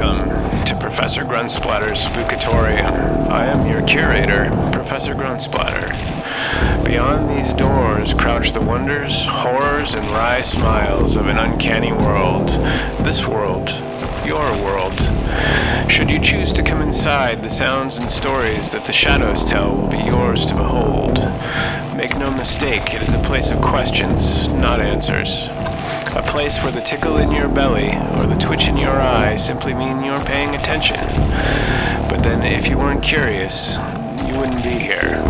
Welcome to Professor Grunsplatter's Spookatorium. I am your curator, Professor Grunsplatter. Beyond these doors crouch the wonders, horrors, and wry smiles of an uncanny world. This world, your world. Should you choose to come inside, the sounds and stories that the shadows tell will be yours to behold. Make no mistake, it is a place of questions, not answers. A place where the tickle in your belly or the twitch in your eye simply mean you're paying attention. But then, if you weren't curious, you wouldn't be here.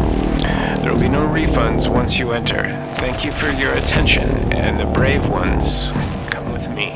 There will be no refunds once you enter. Thank you for your attention, and the brave ones come with me.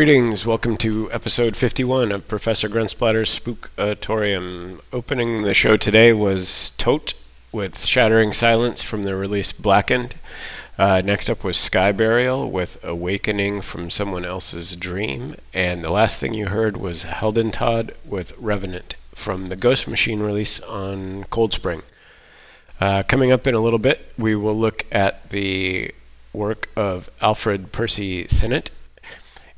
Greetings, welcome to episode 51 of Professor Grunsplatter's Spookatorium. Opening the show today was TOT with Shattering Silence from the release Blackened. Uh, next up was Sky Burial with Awakening from Someone Else's Dream. And the last thing you heard was Heldentod with Revenant from the Ghost Machine release on Cold Spring. Uh, coming up in a little bit, we will look at the work of Alfred Percy Sinnett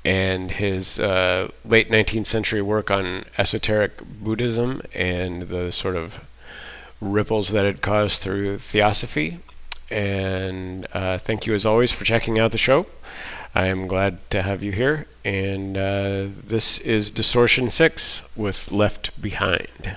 and his uh, late 19th century work on esoteric Buddhism and the sort of ripples that it caused through theosophy. And uh, thank you as always for checking out the show. I am glad to have you here. And uh, this is Distortion 6 with Left Behind.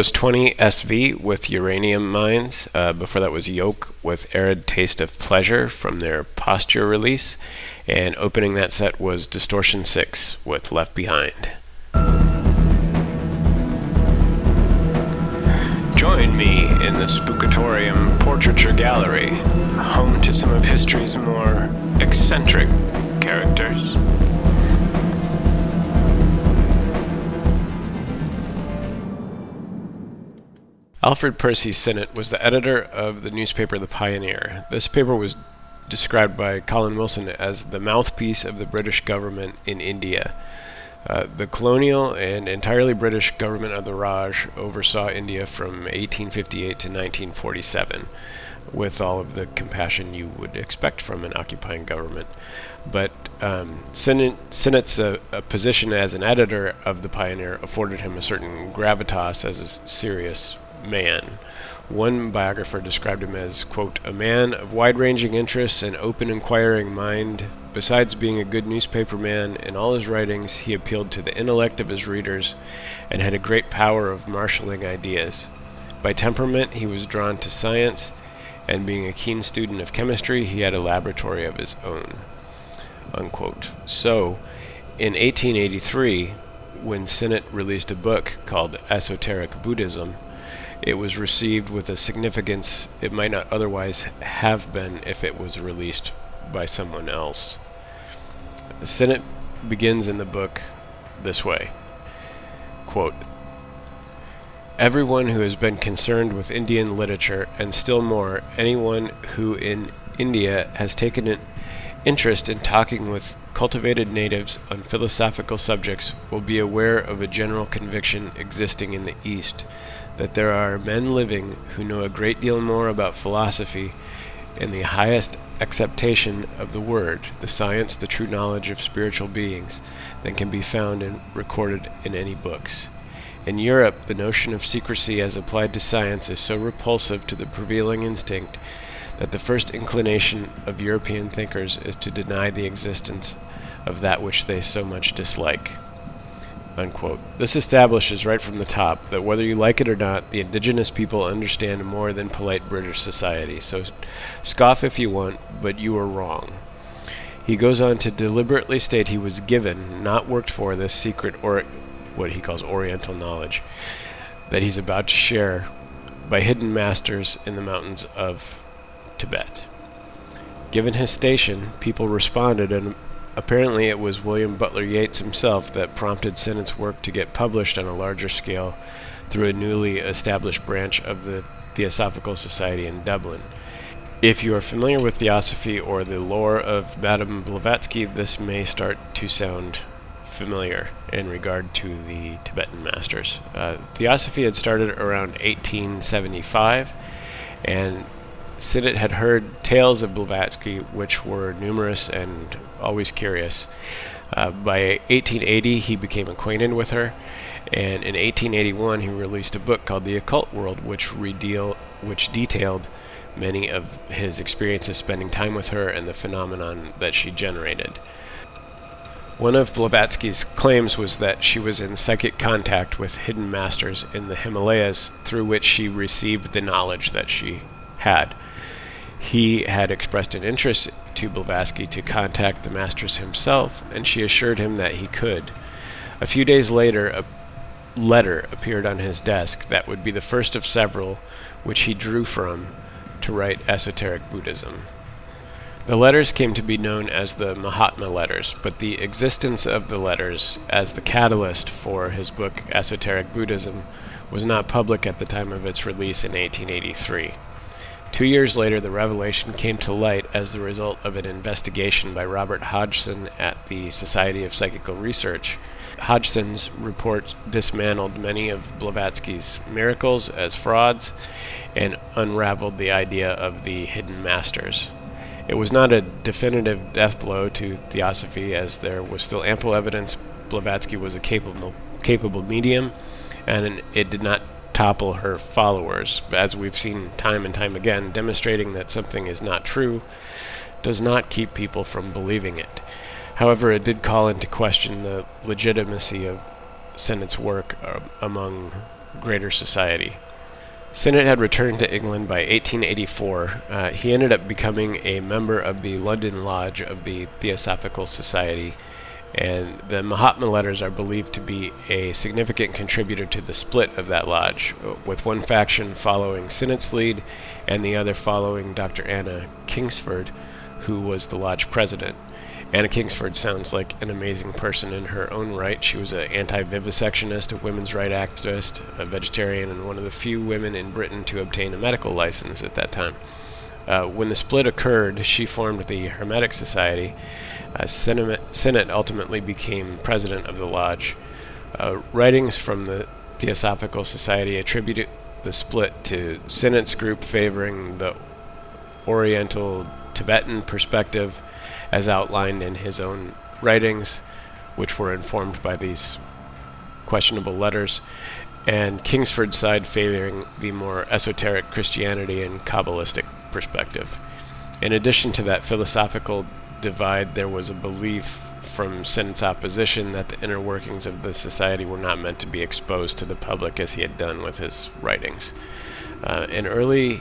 Was 20 SV with Uranium Mines. Uh, before that was Yoke with Arid Taste of Pleasure from their Posture release. And opening that set was Distortion 6 with Left Behind. Join me in the Spookatorium Portraiture Gallery, home to some of history's more eccentric characters. Alfred Percy Sinnett was the editor of the newspaper The Pioneer. This paper was described by Colin Wilson as the mouthpiece of the British government in India. Uh, the colonial and entirely British government of the Raj oversaw India from 1858 to 1947, with all of the compassion you would expect from an occupying government. But um, Sinnett's uh, position as an editor of the Pioneer afforded him a certain gravitas as a serious man. One biographer described him as, quote, a man of wide ranging interests and open inquiring mind. Besides being a good newspaper man, in all his writings he appealed to the intellect of his readers and had a great power of marshalling ideas. By temperament, he was drawn to science, and being a keen student of chemistry, he had a laboratory of his own. Unquote. So, in 1883, when Sinnett released a book called Esoteric Buddhism, it was received with a significance it might not otherwise have been if it was released by someone else. Sinnett begins in the book this way quote, Everyone who has been concerned with Indian literature, and still more, anyone who in India has taken an interest in talking with cultivated natives on philosophical subjects, will be aware of a general conviction existing in the East that there are men living who know a great deal more about philosophy in the highest acceptation of the word, the science, the true knowledge of spiritual beings, than can be found and recorded in any books. In Europe, the notion of secrecy as applied to science is so repulsive to the prevailing instinct that the first inclination of European thinkers is to deny the existence of that which they so much dislike. Unquote. This establishes right from the top that whether you like it or not, the indigenous people understand more than polite British society. So scoff if you want, but you are wrong. He goes on to deliberately state he was given, not worked for, this secret or what he calls Oriental knowledge that he's about to share by hidden masters in the mountains of Tibet. Given his station, people responded and Apparently, it was William Butler Yeats himself that prompted Sinnett's work to get published on a larger scale through a newly established branch of the Theosophical Society in Dublin. If you are familiar with Theosophy or the lore of Madame Blavatsky, this may start to sound familiar in regard to the Tibetan masters. Uh, Theosophy had started around 1875, and Sinnett had heard tales of Blavatsky, which were numerous and always curious. Uh, by 1880, he became acquainted with her, and in 1881, he released a book called The Occult World, which, redeal, which detailed many of his experiences spending time with her and the phenomenon that she generated. One of Blavatsky's claims was that she was in psychic contact with hidden masters in the Himalayas through which she received the knowledge that she had he had expressed an interest to Blavatsky to contact the masters himself, and she assured him that he could. A few days later, a letter appeared on his desk that would be the first of several which he drew from to write esoteric Buddhism. The letters came to be known as the Mahatma letters, but the existence of the letters as the catalyst for his book Esoteric Buddhism was not public at the time of its release in 1883. Two years later, the revelation came to light as the result of an investigation by Robert Hodgson at the Society of Psychical Research. Hodgson's report dismantled many of Blavatsky's miracles as frauds and unraveled the idea of the hidden masters. It was not a definitive death blow to theosophy, as there was still ample evidence Blavatsky was a capable, capable medium, and it did not topple her followers, as we've seen time and time again, demonstrating that something is not true does not keep people from believing it. However, it did call into question the legitimacy of Sinnett's work uh, among greater society. Sinnett had returned to England by 1884. Uh, he ended up becoming a member of the London Lodge of the Theosophical Society, and the Mahatma letters are believed to be a significant contributor to the split of that lodge, with one faction following Sinnett's lead and the other following Dr. Anna Kingsford, who was the lodge president. Anna Kingsford sounds like an amazing person in her own right. She was an anti-vivisectionist, a women's rights activist, a vegetarian, and one of the few women in Britain to obtain a medical license at that time. Uh, when the split occurred, she formed the Hermetic Society. Uh, ultimately became president of the lodge. Uh, writings from the Theosophical Society attribute the split to Sinnett's group favoring the Oriental Tibetan perspective as outlined in his own writings, which were informed by these questionable letters, and Kingsford's side favoring the more esoteric Christianity and Kabbalistic perspective. In addition to that philosophical divide, there was a belief from Sinnett's opposition that the inner workings of the society were not meant to be exposed to the public as he had done with his writings. Uh, in early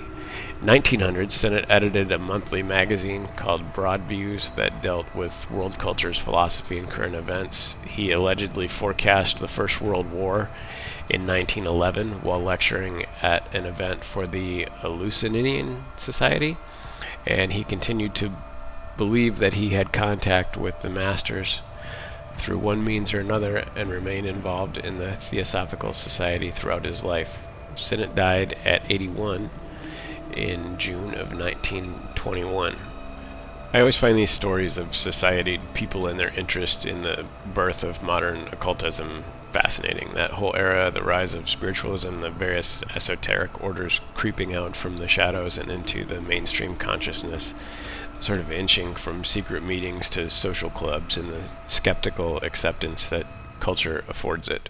1900, Sinnett edited a monthly magazine called Broad Views that dealt with world cultures, philosophy, and current events. He allegedly forecast the First World War in 1911 while lecturing at an event for the Eleusinian Society, and he continued to believe that he had contact with the masters through one means or another and remained involved in the Theosophical Society throughout his life. Sinnett died at 81 in June of 1921. I always find these stories of society, people and their interest in the birth of modern occultism fascinating. That whole era, the rise of spiritualism, the various esoteric orders creeping out from the shadows and into the mainstream consciousness, sort of inching from secret meetings to social clubs, and the skeptical acceptance that culture affords it.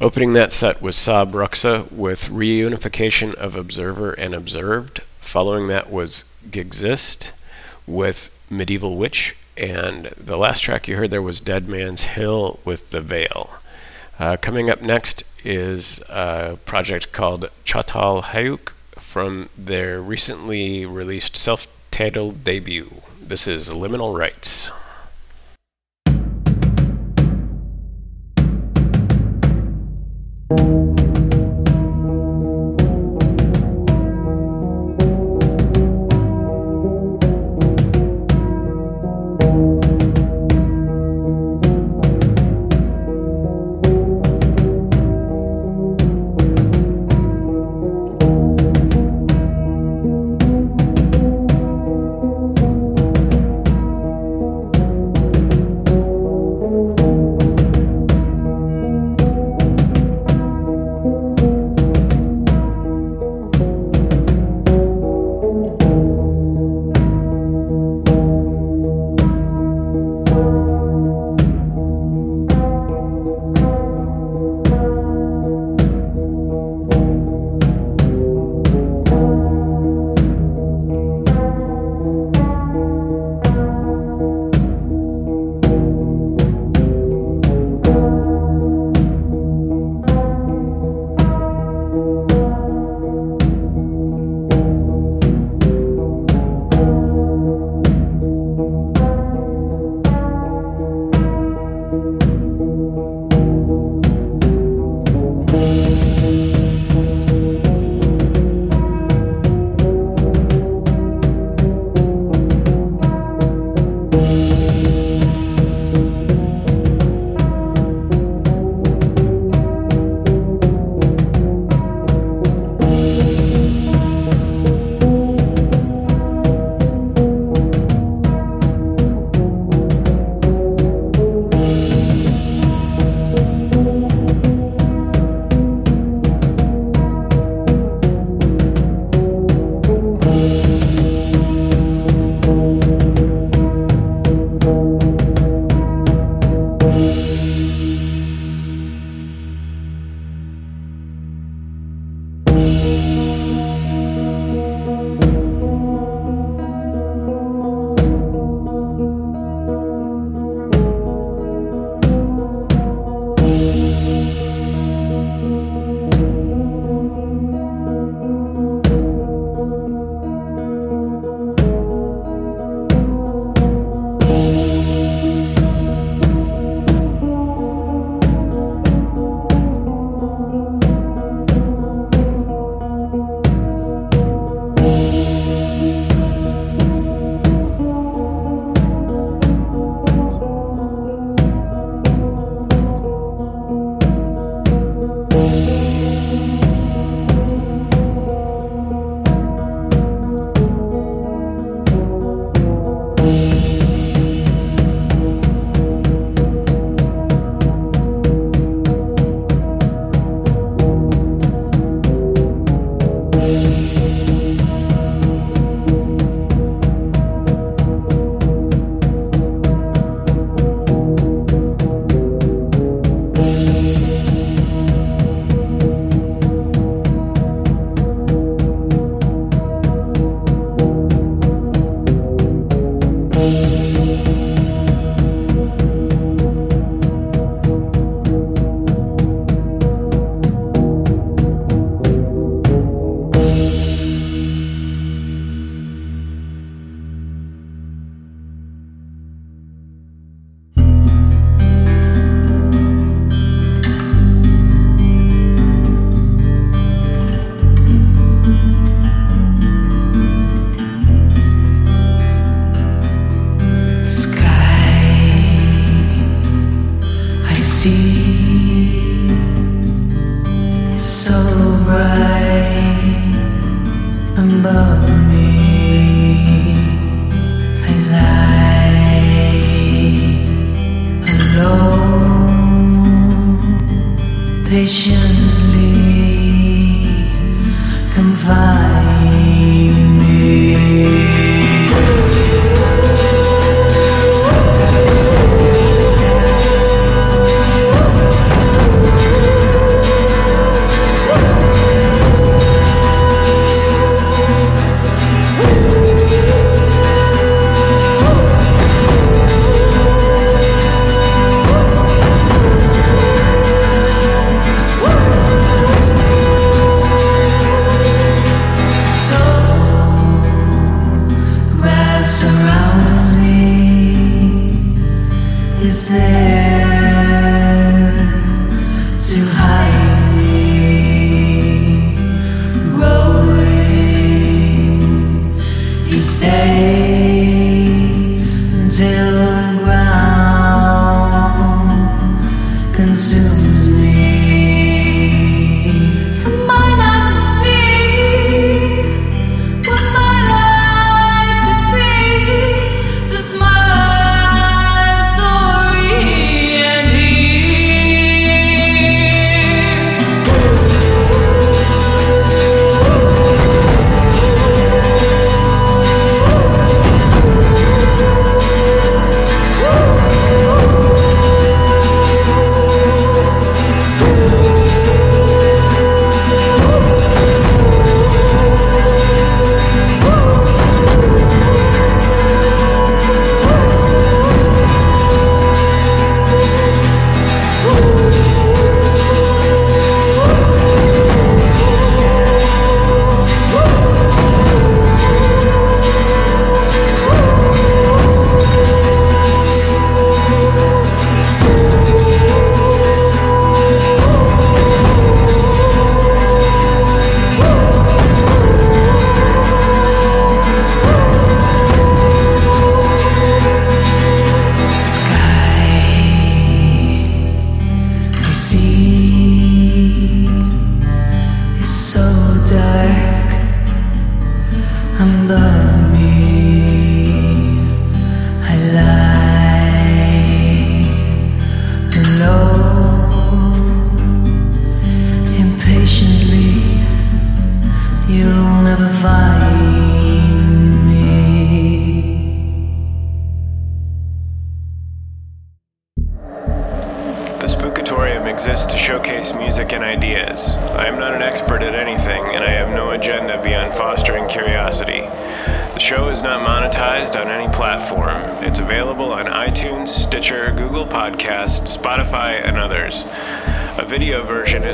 Opening that set was Ruksa with Reunification of Observer and Observed. Following that was G.xist with Medieval Witch. And the last track you heard there was Dead Man's Hill with The Veil. Uh, coming up next is a project called Catal Huyuk from their recently released self titled debut. This is Liminal Rights.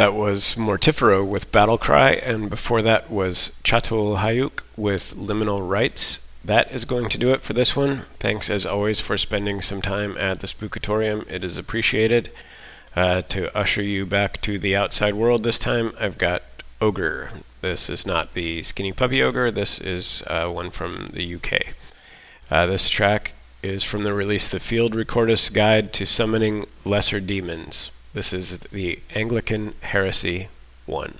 Mortifero with Battle Cry, and before that was Catal Huyuk with Liminal Rights. That is going to do it for this one. Thanks as always for spending some time at the Spookatorium. It is appreciated. Uh, to usher you back to the outside world this time, I've got Ogre. This is not the Skinny Puppy Ogre, this is uh, one from the UK. Uh, this track is from the release The Field Recordist's Guide to Summoning Lesser Demons. This is the Anglican Heresy 1.